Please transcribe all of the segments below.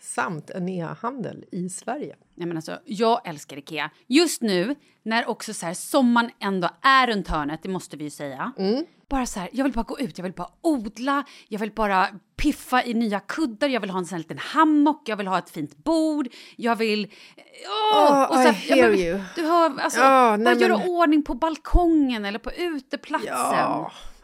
samt en e-handel i Sverige. Nej, men alltså, jag älskar Ikea. Just nu, när också så här, sommaren ändå är runt hörnet, det måste vi ju säga. Bara så här, jag vill bara gå ut, jag vill bara odla, jag vill bara piffa i nya kuddar, jag vill ha en sån här liten hammock, jag vill ha ett fint bord, jag vill... Åh! Oh, och så I här, hear men, you. Du hör, alltså, Ja, bara nej, göra men- ordning på balkongen eller på uteplatsen. Ja,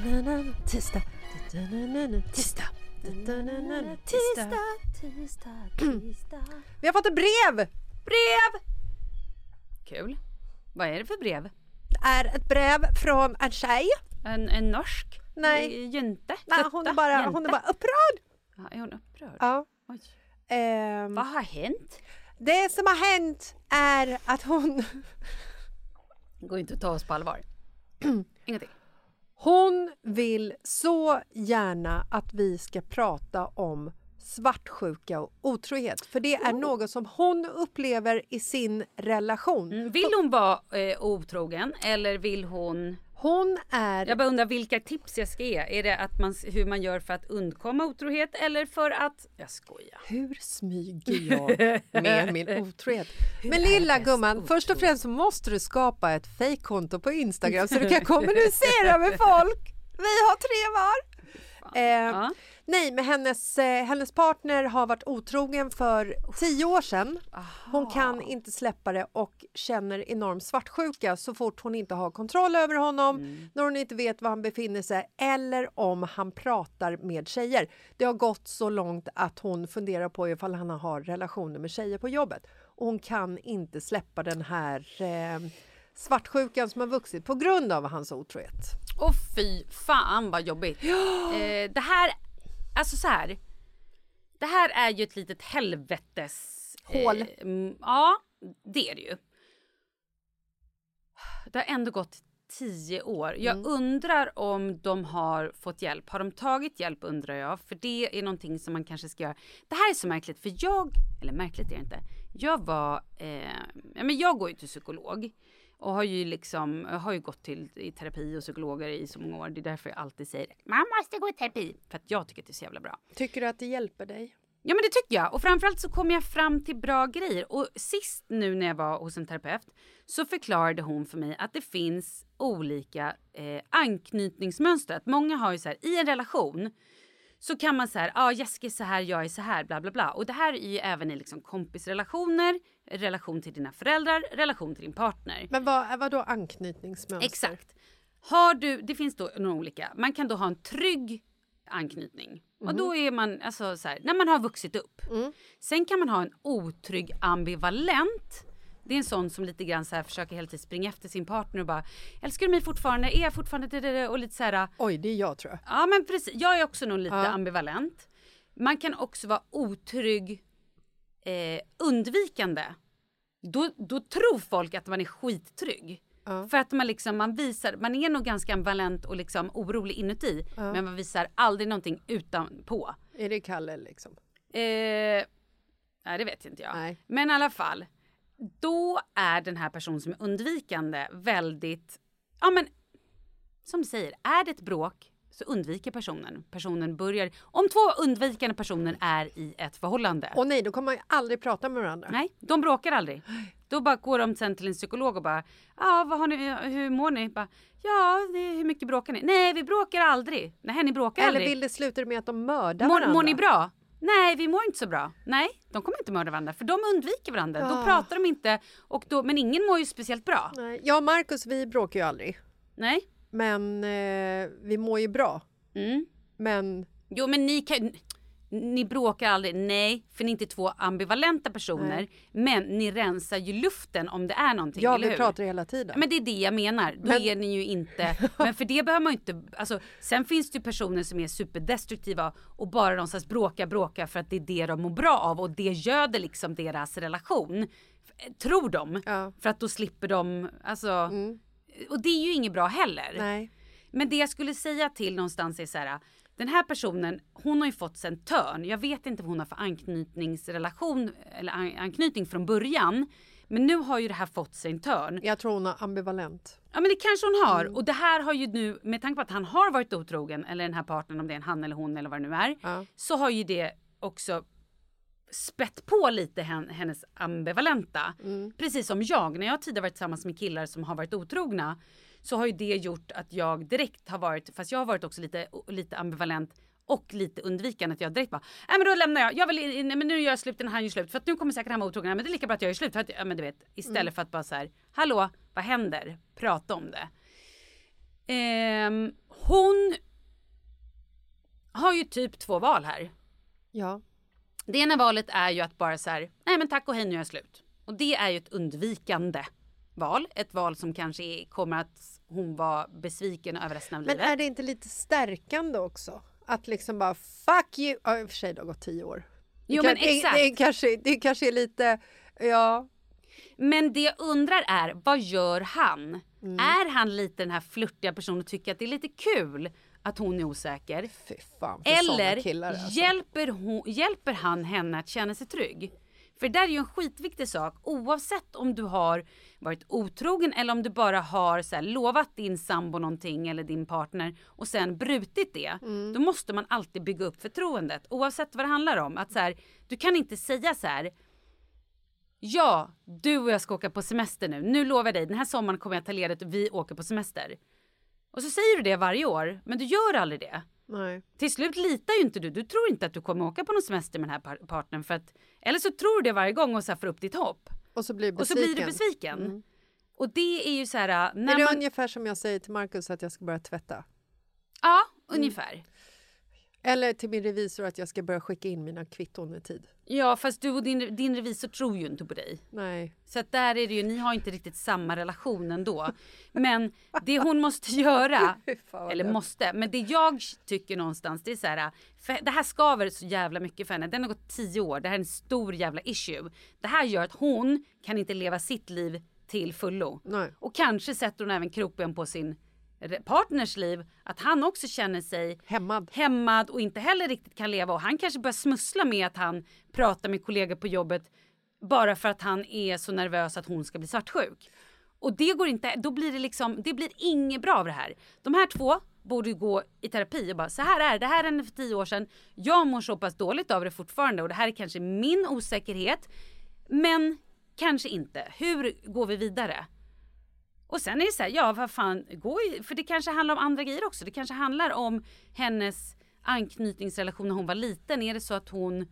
Tisdag. Tisdag. Tisdag. Vi har fått ett brev! Brev! Kul. Vad är det för brev? Det är ett brev från en tjej. En, en norsk? Nej. Eh, Jente? Nej, hon är bara, Jente? hon är bara upprörd. Ja, är hon upprörd? Ja. Ehm, Vad har hänt? det som har hänt är att hon... Det går inte att ta oss på allvar. Ingenting. Hon vill så gärna att vi ska prata om svartsjuka och otrohet. För det är något som hon upplever i sin relation. Mm, Vill hon vara eh, otrogen eller vill hon... Hon är... Jag bara undrar vilka tips jag ska ge. Är det att man, hur man gör för att undkomma otrohet eller för att... Jag skojar. Hur smyger jag med min otrohet? Men lilla gumman, först och otrohet? främst måste du skapa ett fejkkonto på Instagram så du kan kommunicera med folk. Vi har tre var. Eh, Ja. Nej, men hennes, eh, hennes partner har varit otrogen för tio år sedan. Hon kan inte släppa det och känner enorm svartsjuka så fort hon inte har kontroll över honom, när hon inte vet var han befinner sig eller om han pratar med tjejer. Det har gått så långt att hon funderar på ifall han har relationer med tjejer på jobbet. Och hon kan inte släppa den här eh, svartsjukan som har vuxit på grund av hans otrohet. Och fy fan vad jobbigt. Eh, det här, alltså så här. Det här är ju ett litet helvetes... Hål. Eh, ja, det är det ju. Det har ändå gått tio år. Jag Mm. undrar om de har fått hjälp. Har de tagit hjälp undrar jag. För det är någonting som man kanske ska göra. Det här är så märkligt för jag, eller märkligt är det inte. Jag var, eh, ja, men jag går ju till psykolog. Och har ju liksom, har ju gått till i terapi och psykologer i så många år. Det är därför jag alltid säger man måste gå i terapi. För att jag tycker att det är så jävla bra. Tycker du att det hjälper dig? Ja men det tycker jag. Och framförallt så kom jag fram till bra grejer. Och sist nu när jag var hos en terapeut så förklarade hon för mig att det finns olika eh, anknytningsmönster. Att många har ju så här, i en relation så kan man säga, ja ah, Jessica är så här, jag är så här, bla bla bla. Och det här är ju även i liksom kompisrelationer, relation till dina föräldrar, relation till din partner. Men vad, vad då anknytningsmönster? Exakt. Har du, det finns då några olika. Man kan då ha en trygg anknytning. Och då är man, alltså så här, när man har vuxit upp. Sen kan man ha en otrygg ambivalent. Det är en sån som lite grann så här försöker hela tiden springa efter sin partner och bara Älskar du mig fortfarande? Är jag fortfarande? Och lite så här Oj, det är jag tror jag. Ja men precis, jag är också nog lite Ja. ambivalent. Man kan också vara otrygg, eh, undvikande. Då, då tror folk att man är skittrygg. För att man liksom, man visar, man är nog ganska ambivalent och liksom orolig inuti. Men man visar aldrig någonting utanpå. Är det Kalle liksom? Eh, nej det vet inte jag. Nej. Men i alla fall. Då är den här personen som är undvikande väldigt, ja men som du säger, är det ett bråk så undviker personen. Personen börjar, om två undvikande personer är i ett förhållande. Och nej, då kommer man ju aldrig prata med varandra. Nej, de bråkar aldrig. Då bara går de sen till en psykolog och bara, ja vad har ni, hur mår ni? Bara, ja, hur mycket bråkar ni? Nej, vi bråkar aldrig. Nej, ni bråkar Eller aldrig. vill det sluta med att de mördar Mår, varandra? mår ni bra? Nej, vi mår inte så bra. Nej, de kommer inte mörda varandra för de undviker varandra. Då Ah. pratar de inte och då, men ingen mår ju speciellt bra. Nej, Jag och Markus, vi bråkar ju aldrig. Nej. Men eh, vi mår ju bra. Mm. Men Jo, men ni kan... Ni bråkar aldrig, nej, för ni är inte två ambivalenta personer. Men ni rensar ju luften om det är någonting, ja, vi pratar hela tiden. Men det är det jag menar. Då Men- är ni ju inte... Men för det behöver man ju inte... Alltså, sen finns det ju personer som är superdestruktiva och bara någonstans bråkar, bråkar för att det är det de mår bra av och det göder liksom deras relation. Tror de. Ja. För att då slipper de... Alltså... Och det är ju inget bra heller. Nej. Men det jag skulle säga till någonstans är så här. Den här personen, hon har ju fått sig en törn. Jag vet inte vad hon har för anknytningsrelation eller an- anknytning från början. Men nu har ju det här fått sig en törn. Jag tror hon har ambivalent. Ja men det kanske hon har. Mm. Och det här har ju nu, med tanke på att han har varit otrogen, eller den här partnern om det är en han eller hon eller vad det nu är. Ja. Så har ju det också spett på lite hen, hennes ambivalenta. Mm. Precis som jag, när jag tidigare varit tillsammans med killar som har varit otrogna. Så har ju det gjort att jag direkt har varit, fast jag har varit också lite, lite ambivalent och lite undvikande. Att jag direkt bara, nej men då lämnar jag, jag vill, nej, men nu gör jag slut när han gör slut. För att nu kommer säkert han vara otrogen, men det är lika bra att jag gör slut. För att, ja, men du vet, istället Mm. för att bara så här, hallå, vad händer? Prata om det. Ehm, hon har ju typ två val här. Ja. Det ena valet är ju att bara så här, nej men tack och hej nu är jag slut. Och det är ju ett undvikande val. Ett val som kanske är, kommer att hon vara besviken över resten av Men livet. är det inte lite stärkande också? Att liksom bara fuck you. Ja, i och för sig det har gått tio år. Det Jo, kan- men exakt. Det, det, kanske, det kanske är lite, ja. Men det jag undrar är, vad gör han? Mm. Är han lite den här flörtiga personen och tycker att det är lite kul att hon är osäker? Fan Eller killar alltså. hjälper, hon, hjälper han henne att känna sig trygg? För det där är ju en skitviktig sak oavsett om du har varit otrogen eller om du bara har så här, lovat din sambo någonting eller din partner och sen brutit det. Mm. Då måste man alltid bygga upp förtroendet oavsett vad det handlar om. Att så här, du kan inte säga så här Ja, du och jag ska åka på semester nu. Nu lovar jag dig, den här sommaren kommer jag ta ledigt och vi åker på semester. Och så säger du det varje år, men du gör aldrig det. Nej. Till slut litar ju inte du. Du tror inte att du kommer åka på någon semester med den här par- partnern för att eller så tror du det varje gång och så får upp ditt hopp. Och så blir Och så blir du besviken. Och det är ju så här när Är det man ungefär som jag säger till Markus att jag ska börja tvätta? Ja, ungefär. Eller till min revisor att jag ska börja skicka in mina kvitton i tid? Ja, fast du och din, din revisor tror ju inte på dig. Nej. Så att där är det ju, ni har inte riktigt samma relation ändå. Men det hon måste göra, eller lätt. måste, men det jag tycker någonstans det är så här, det här skaver så jävla mycket för henne. Den har gått tio år, det här är en stor jävla issue. Det här gör att hon kan inte leva sitt liv till fullo. Nej. Och kanske sätter hon även kroppen på sin partners liv, att han också känner sig Hämmad. hämmad och inte heller riktigt kan leva och han kanske börjar smussla med att han pratar med kollegor på jobbet bara för att han är så nervös att hon ska bli svartsjuk. Och det går inte, då blir det liksom, det blir inget bra av det här. De här två borde gå i terapi och bara så här är det, det här hände för tio år sedan. Jag mår så pass dåligt av det fortfarande och det här är kanske min osäkerhet. Men kanske inte. Hur går vi vidare? Och sen är det så här, ja vad fan, gå i, för det kanske handlar om andra grejer också. Det kanske handlar om hennes anknytningsrelation när hon var liten. Är det så att hon,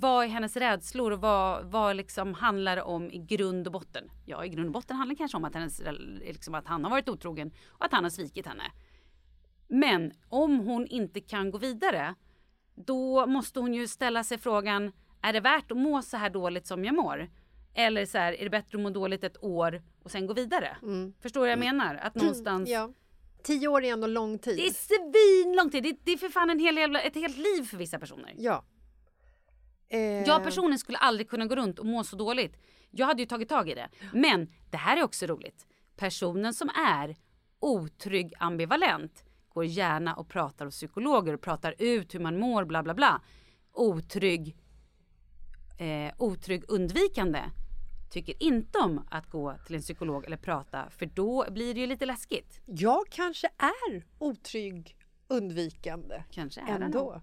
vad är hennes rädslor och vad, vad liksom handlar det om i grund och botten? Ja, i grund och botten handlar det kanske om att, hennes, liksom att han har varit otrogen och att han har svikit henne. Men om hon inte kan gå vidare, då måste hon ju ställa sig frågan, är det värt att må så här dåligt som jag mår? Eller så här, är det bättre att må dåligt ett år och sen gå vidare? Förstår du vad jag menar? Att någonstans... Ja. Tio år är ändå lång tid. Det är svinlång tid. Det, det är för fan en hel, jävla- ett helt liv för vissa personer. Ja. Eh, Jag personligen skulle aldrig kunna gå runt och må så dåligt. Jag hade ju tagit tag i det. Men det här är också roligt. Personen som är otrygg ambivalent går gärna och pratar hos psykologer och pratar ut hur man mår bla bla bla. Otrygg, eh, otrygg undvikande tycker inte om att gå till en psykolog eller prata för då blir det ju lite läskigt. Jag kanske är otrygg undvikande Kanske är det ändå. nog.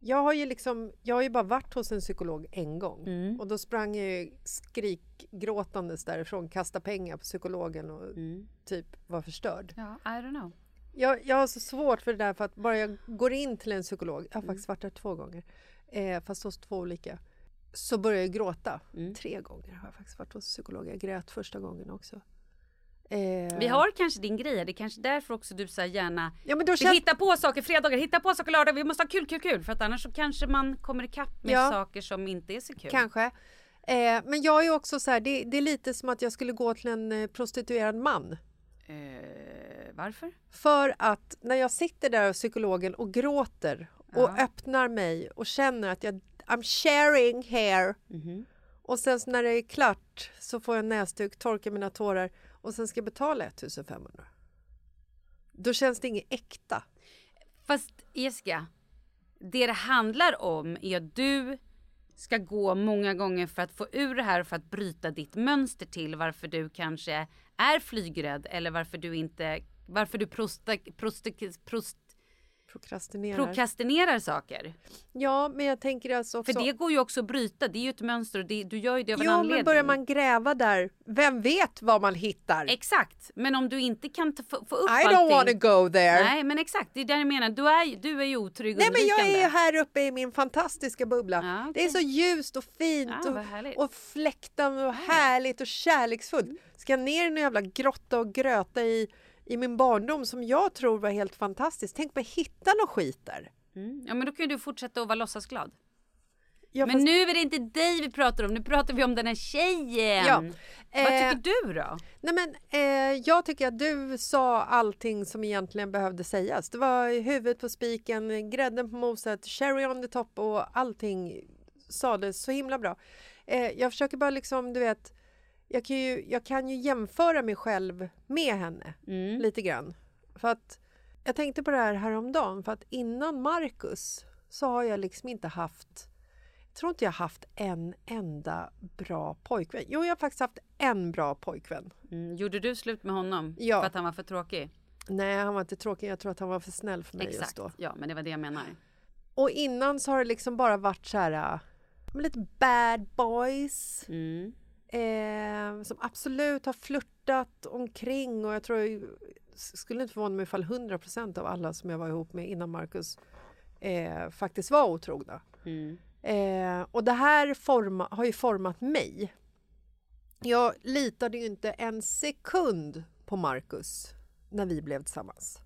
Jag har ju liksom, jag har ju bara varit hos en psykolog en gång Mm. och då sprang jag ju skrikgråtandes därifrån, kastade pengar på psykologen och Mm. typ var förstörd. Ja, I don't know. Jag, jag har så svårt för det där för att bara jag går in till en psykolog, jag har Mm. faktiskt varit där två gånger, eh, fast hos två olika, så börjar jag gråta. Mm. Tre gånger har jag faktiskt varit hos psykolog. Jag grät första gången också. Eh, Vi har kanske din grej, det är kanske därför också du så gärna Ja, men då känns- hittar på saker fredagar, hittar på saker lördagar, vi måste ha kul, kul, kul. För att annars så kanske man kommer ikapp med Ja. saker som inte är så kul. Kanske. Eh, men jag är också så här, det, det är lite som att jag skulle gå till en eh, prostituerad man. Eh, varför? För att när jag sitter där hos psykologen och gråter och Ja. öppnar mig och känner att jag I'm sharing here. Mhm. Och sen när det är klart så får jag en näsduk, torkar mina tårar och sen ska jag betala 1500. Då känns det inget äkta. Fast Jessica, det det handlar om är att du ska gå många gånger för att få ur det här och för att bryta ditt mönster till varför du kanske är flygrädd eller varför du inte, varför du prosta, prosta, prost, Prokrastinerar. prokrastinerar saker. ja, men jag tänker alltså också... För det går ju också att bryta, det är ju ett mönster och det, du gör ju det av en Jo, anledning. men börjar man gräva där, vem vet vad man hittar? Exakt, men om du inte kan få, få upp I allting. don't wanna go there. Nej, men exakt, det är det jag menar. Du är, du är ju otrygg Nej men jag är här uppe i min fantastiska bubbla. Ja, okej. Det är så ljust och fint Ja, och, och fläktande och härligt och kärleksfullt. Ska jag ner i en jävla grotta och gröta i, i min barndom som jag tror var helt fantastisk. Tänk på att hitta något skit där. Mm. Ja, men då kan ju du fortsätta att vara låtsasglad. Ja, Men fast- nu är det inte dig vi pratar om, nu pratar vi om den här tjejen. Ja, Vad eh, tycker du då? Nej, men, eh, jag tycker att du sa allting som egentligen behövde sägas. Det var huvudet på spiken, grädden på moset, cherry on the top och allting sades så himla bra. Eh, jag försöker bara liksom, du vet, jag kan, ju, jag kan ju jämföra mig själv med henne Mm. lite grann. För att jag tänkte på det här häromdagen, för att innan Marcus så har jag liksom inte haft jag tror inte jag haft en enda bra pojkvän. Jo, jag har faktiskt haft en bra pojkvän. Mm. Gjorde du slut med honom Ja. för att han var för tråkig? Nej, han var inte tråkig. Jag tror att han var för snäll för mig just Exakt, då. ja men det var det jag menar. Och innan så har det liksom bara varit så här... äh, lite bad boys. Mm. Eh, som absolut har flörtat omkring och jag tror skulle inte förvåna mig ifall 100 av alla som jag var ihop med innan Marcus eh, faktiskt var otrogna. Eh, och det här forma, har ju format mig. Jag litade ju inte en sekund på Marcus när vi blev tillsammans.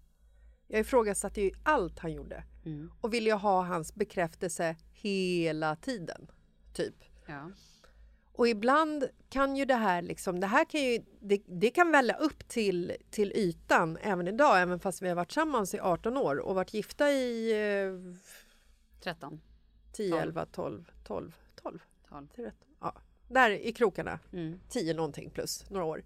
Jag ifrågasatte ju allt han gjorde och ville ha hans bekräftelse hela tiden. Typ. Ja. Och ibland kan ju det här liksom, det här kan ju, det, det kan välla upp till, till ytan även idag, även fast vi har varit tillsammans i 18 år och varit gifta i eh, 13. 10, Tolv. 11, 12, 12, 12, 12. 13, ja, där i krokarna. Mm. 10 någonting plus några år.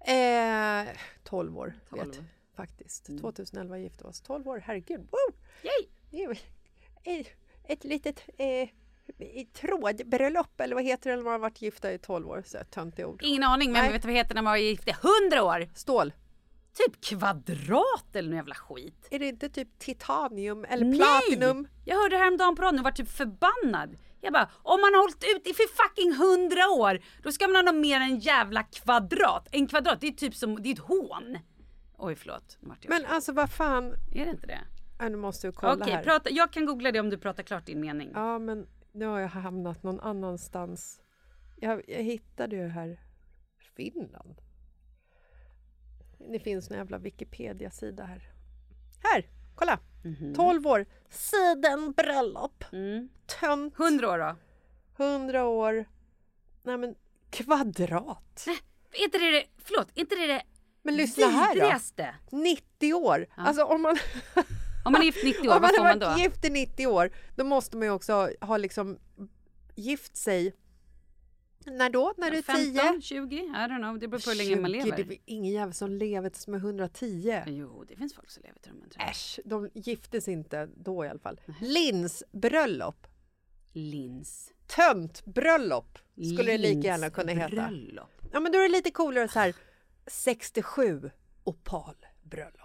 Eh, 12 år, vet Tolv. jag, faktiskt. 2011 gifte oss. 12 år, herregud. Woo! Yay! Ett litet eh, trådbröllop eller vad heter det när man har varit gifta i 12 år? Så töntiga ord. Ingen aning, men Nej. vet du vad det heter när man var gift i 100 år? Stål. Typ kvadrat eller någon jävla skit. Är det inte typ titanium eller platinum? Nej! Jag hörde häromdagen på radion och var typ förbannad. Jag bara, om man har hållit ut i för fucking hundra år, då ska man ha något mer än jävla kvadrat. En kvadrat, det är typ som, det är ett hån. Oj förlåt, jag Men alltså vad fan. Är det inte det? Ja, nu måste jag kolla Okej, här. prata, jag kan googla det om du pratar klart din mening. Ja, men nu har jag hamnat någon annanstans. Jag, jag hittade ju här Finland. Det finns en jävla Wikipedia-sida här. Här, kolla! 12 år, sidenbröllop. Mm. Tönt. 100 år då? 100 år. Nej men kvadrat. Är inte det det, förlåt, är inte det det Men lyssna här då. vidrigaste? 90 år. Alltså om man, Om man är gift 90 år, om man har varit gift i 90 år, då måste man ju också ha, ha liksom gift sig. När då? När du är 10? 15, 20? I don't know, det beror på hur länge man 20, lever. Det är ingen jävel som lever tills de är 110. Jo, det finns folk som lever till de här tror jag. Äsch, de giftes inte då i alla fall. Linsbröllop. Lins. Töntbröllop skulle det lika gärna kunna heta. Ja men då är det lite coolare så här 67 opalbröllop.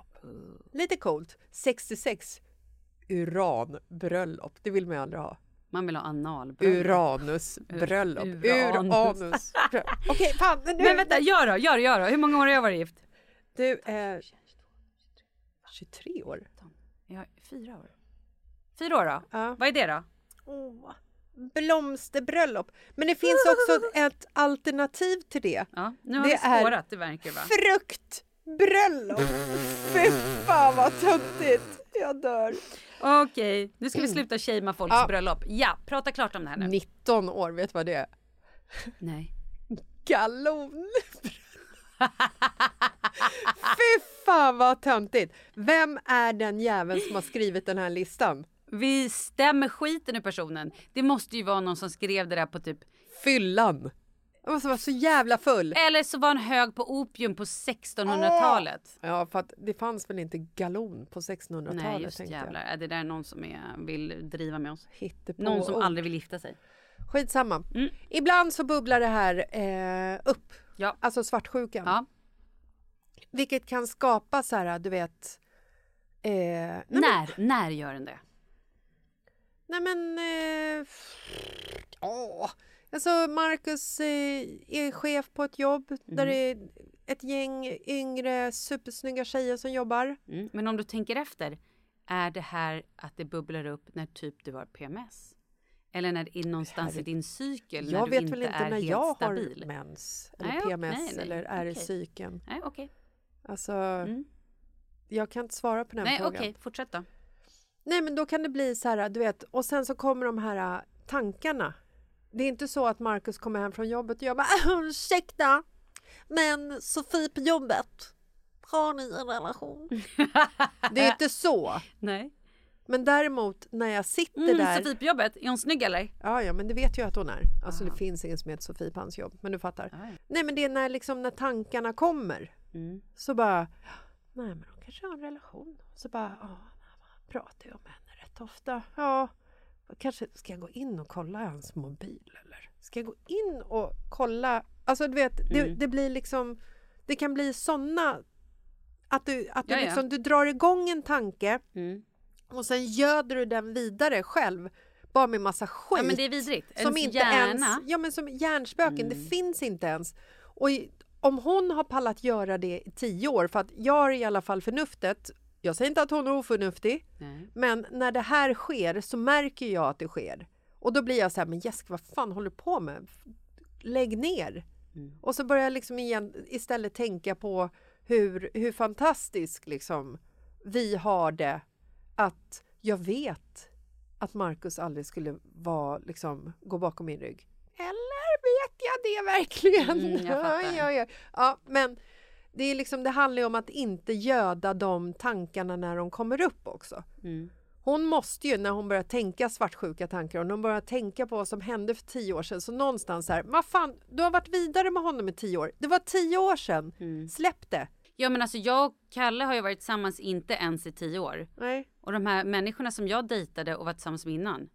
Lite coolt. 66 uranbröllop. Det vill man ju aldrig ha. Man vill ha analbröllop. Uranusbröllop. Ur- Uranus. uranus. Okej, fan. Nu. Men vänta, gör då, gör gör då. Hur många år har jag varit gift? Du är 23 år. Jag fyra år. Fyra år då? Ja. Vad är det då? Åh, blomsterbröllop. Men det finns också ett alternativ till det. Ja, nu har Det vi spårat det verkar va? Fruktbröllop. Fy fan vad töntigt. Jag dör. Okej, nu ska vi sluta shamea folks Ja. bröllop. Ja, prata klart om det här nu. 19 år, vet du vad det är? Nej. Galon. Fy fan vad töntigt. Vem är den jäveln som har skrivit den här listan? Vi stämmer skiten ur personen. Det måste ju vara någon som skrev det där på typ Fyllan. Jag måste vara så jävla full. Eller så var han hög på opium på 1600-talet. Ja, för att det fanns väl inte galon på Nej 1600-talet just tänkte jävlar. Är det där är någon som är, vill driva med oss? Hittepå Någon som ord. aldrig vill gifta sig. Skitsamma. Mm. Ibland så bubblar det här eh, upp. Ja. Alltså svartsjukan. Ja. Vilket kan skapa så här, du vet... Eh, nej, men, När, när gör den det? nej men... Eh, åh. Alltså Marcus eh, är chef på ett jobb där det är ett gäng yngre supersnygga tjejer som jobbar. Mm. Men om du tänker efter, är det här att det bubblar upp när typ du har PMS? Eller när det är någonstans i din cykel när Jag du vet inte väl inte är när helt jag stabil? har mens eller Nej, PMS nej, nej, eller är i okej. cykeln. Nej, okej. Alltså, jag kan inte svara på den Nej, frågan. okej, fortsätt då. Nej, men då kan det bli så här, du vet, och sen så kommer de här äh, tankarna. Det är inte så att Marcus kommer hem från jobbet och jag bara "Äh, ursäkta, men Sofie på jobbet, har ni en relation? det är inte så. Nej. Men däremot när jag sitter Mm, där. Sofie på jobbet, är hon snygg eller? Ja, ja, men det vet jag att hon är. Alltså det finns ingen som heter Sofie på hans jobb, men du fattar. Ja, ja. Nej, men det är när, liksom, när tankarna kommer. Mm. Så bara, nej men hon kanske har en relation. Så bara, ja, pratar ju om henne rätt ofta. Ja, kanske ska jag gå in och kolla hans mobil eller? Ska jag gå in och kolla? Alltså du vet, det, Mm. det blir liksom, det kan bli sådana att du, att du, liksom, du drar igång en tanke Mm. och sen göder du den vidare själv. Bara med massa skit. Ja men det är vidrigt. Som Ens inte hjärna. ens, ja men som hjärnspöken, det finns inte ens. Och, om hon har pallat göra det i tio år, för att jag har i alla fall förnuftet, jag säger inte att hon är oförnuftig, Nej. men när det här sker så märker jag att det sker. Och då blir jag så här, men Jessica vad fan håller du på med? Lägg ner! Och så börjar jag liksom igen, istället tänka på hur, hur fantastiskt liksom, vi har det. Att jag vet att Markus aldrig skulle vara, liksom, gå bakom min rygg. Eller vet jag det verkligen? Mm, jag fattar. ja, ja. ja, men det, är liksom, det handlar ju om att inte göda de tankarna när de kommer upp också. Mm. Hon måste ju när hon börjar tänka svartsjuka tankar och när hon börjar tänka på vad som hände för tio år sedan så någonstans här, vad fan, du har varit vidare med honom i tio år. Det var tio år sedan. Mm. Släpp det. Ja men alltså jag och Kalle har ju varit tillsammans inte ens i tio år. Nej. Och de här människorna som jag dejtade och var tillsammans med innan.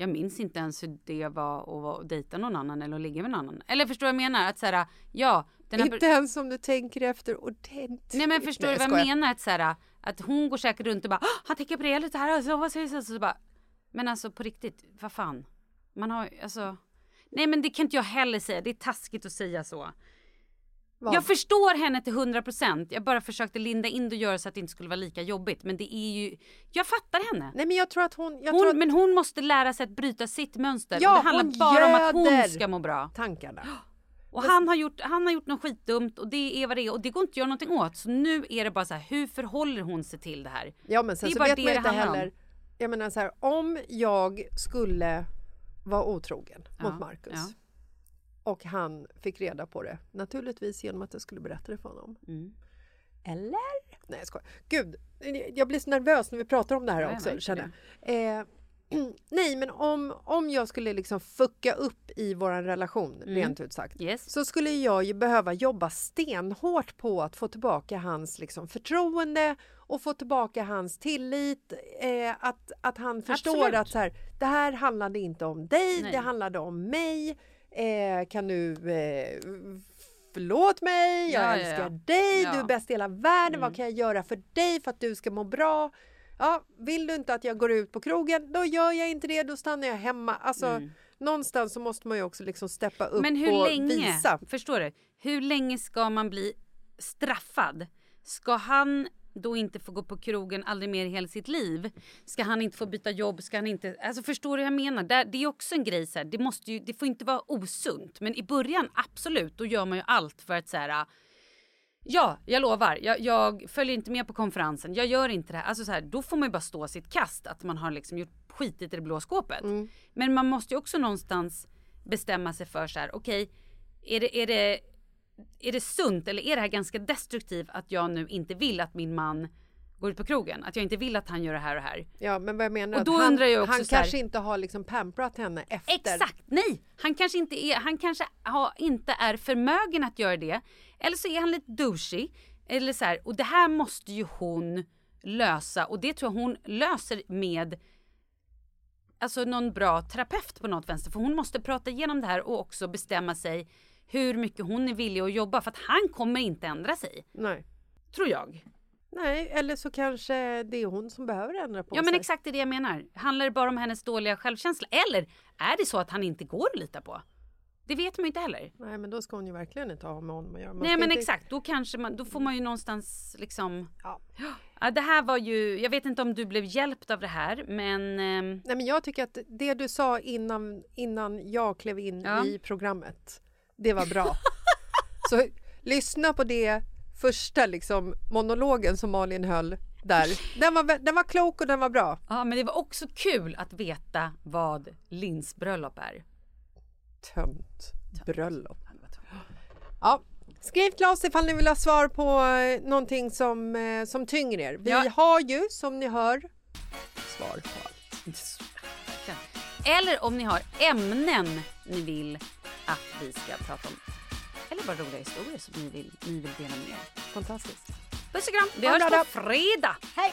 Jag minns inte ens hur det var att dejta någon annan eller att ligga med någon annan. Eller förstår du vad jag menar? Att så här, ja. Den här, Inte ens om du tänker efter ordentligt. Nej men förstår Nej, du vad jag menar? Att, så här, att hon går säkert runt och bara "Åh, han tänker på det lite här och så vad säger så, så bara. Men alltså på riktigt, vad fan. Man har alltså. Nej men det kan inte jag heller säga. Det är taskigt att säga så. Vad? Jag förstår henne till 100%. Jag bara försökte linda in det och göra så att det inte skulle vara lika jobbigt. Men det är ju, jag fattar henne. Nej men jag tror att hon... Jag Hon, tror att Men hon måste lära sig att bryta sitt mönster. Ja, och det handlar bara om att hon ska må bra. tankarna. Och han har, gjort, han har gjort något skitdumt och det är vad det är och det går inte att göra någonting åt. Så nu är det bara så här, hur förhåller hon sig till det här? Ja men sen Det är så bara vet det man inte handlar om. heller. Jag menar så här, om jag skulle vara otrogen Ja, mot Marcus ja. Och han fick reda på det, naturligtvis genom att jag skulle berätta det för honom. Mm. Eller? Nej jag skojar. Gud, jag blir så nervös när vi pratar om det här jag också. märker Känner. jag. Eh, nej men om, om jag skulle liksom fucka upp i vår relation, rent ut sagt, Mm. Yes. så skulle jag ju behöva jobba stenhårt på att få tillbaka hans liksom, förtroende och få tillbaka hans tillit. Eh, att, att han förstår Absolut. att så här, det här handlade inte om dig, Nej. det handlade om mig. Eh, kan du eh, förlåt mig, jag Ja, älskar ja. dig, Ja. du är bäst i hela världen, Mm. vad kan jag göra för dig för att du ska må bra? Ja, vill du inte att jag går ut på krogen, då gör jag inte det, då stannar jag hemma. Alltså, Någonstans så måste man ju också liksom steppa upp Mm. Men hur och länge, visa. förstår du? Hur länge ska man bli straffad? Ska han då inte få gå på krogen aldrig mer i hela sitt liv? Ska han inte få byta jobb? Ska han inte... Alltså förstår du hur jag menar? Det är också en grej så här, det måste ju, det får inte vara osunt. Men i början absolut, då gör man ju allt för att så här, Ja, jag lovar. Jag, jag följer inte med på konferensen. Jag gör inte det här. Alltså så här, då får man ju bara stå sitt kast. Att man har liksom gjort skitit i det blå skåpet. Men man måste ju också någonstans bestämma sig för så här, okej, är, det, är, det, är det sunt eller är det här ganska destruktivt att jag nu inte vill att min man går ut på krogen? Att jag inte vill att han gör det här och här? Ja, men vad jag menar Och då han, undrar jag också han så här- kanske inte har liksom pamprat henne efter. Exakt, nej! Han kanske inte är, han kanske har, inte är förmögen att göra det. Eller så är han lite douchey. Eller så här, och det här måste ju hon lösa och det tror jag hon löser med alltså någon bra terapeut på något vänster. För hon måste prata igenom det här och också bestämma sig hur mycket hon är villig att jobba för att han kommer inte ändra sig. Nej. Tror jag. Nej, eller så kanske det är hon som behöver ändra på Ja sig. men exakt det är det jag menar. Handlar det bara om hennes dåliga självkänsla? Eller är det så att han inte går att lita på? Det vet man ju inte heller. Nej, men då ska hon ju verkligen inte ha med honom att göra. Man Nej men inte... exakt, då kanske man, då får man ju någonstans liksom Ja. Ja, det här var ju, jag vet inte om du blev hjälpt av det här men ehm, Nej, men jag tycker att det du sa innan, innan jag klev in Ja. i programmet, det var bra. så lyssna på det första liksom, monologen som Malin höll där. Den var, den var klok och den var bra. ja men det var också kul att veta vad Lins bröllop är. Tönt bröllop. Ja. Skriv till oss ifall ni vill ha svar på eh, någonting som, eh, som tynger er. Vi Ja. har ju, som ni hör, svar på allt. Eller om ni har ämnen ni vill att vi ska prata om. Eller bara roliga historier som ni vill, ni vill dela med er. Fantastiskt. Puss och kram, vi hörs på fredag! Hej!